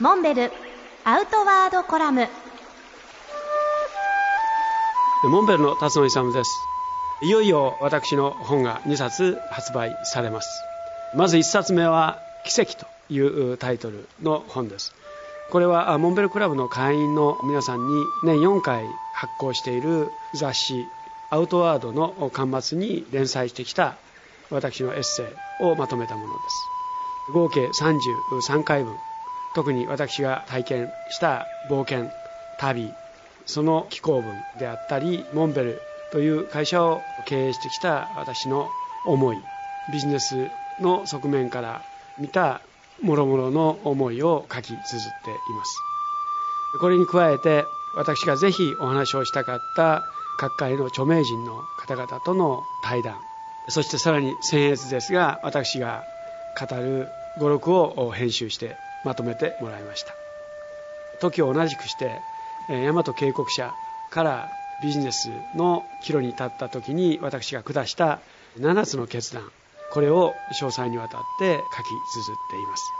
モンベルアウトワードコラム。モンベルの辰野勇です。いよいよ私の本が2冊発売されます。まず1冊目は「奇跡」というタイトルの本です。これはモンベルクラブの会員の皆さんに年4回発行している雑誌アウトワードの巻末に連載してきた私のエッセイをまとめたものです。合計33回分。特に私が体験した冒険旅その寄稿文であったりモンベルという会社を経営してきた私の思いビジネスの側面から見た諸々の思いを書き綴っています。これに加えて私がぜひお話をしたかった各界の著名人の方々との対談そしてさらに僭越ですが私が語る語録を編集してまとめてもらいました。時を同じくして大和渓谷社からビジネスの岐路に立った時に私が下した7つの決断これを詳細にわたって書き綴っています。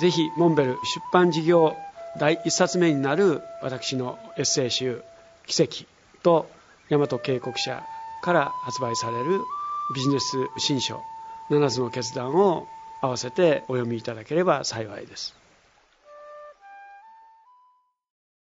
ぜひモンベル出版事業第1冊目になる私のエッセイ集「奇跡」と大和渓谷社から発売されるビジネス新書7つの決断を合わせてお読みいただければ幸いです。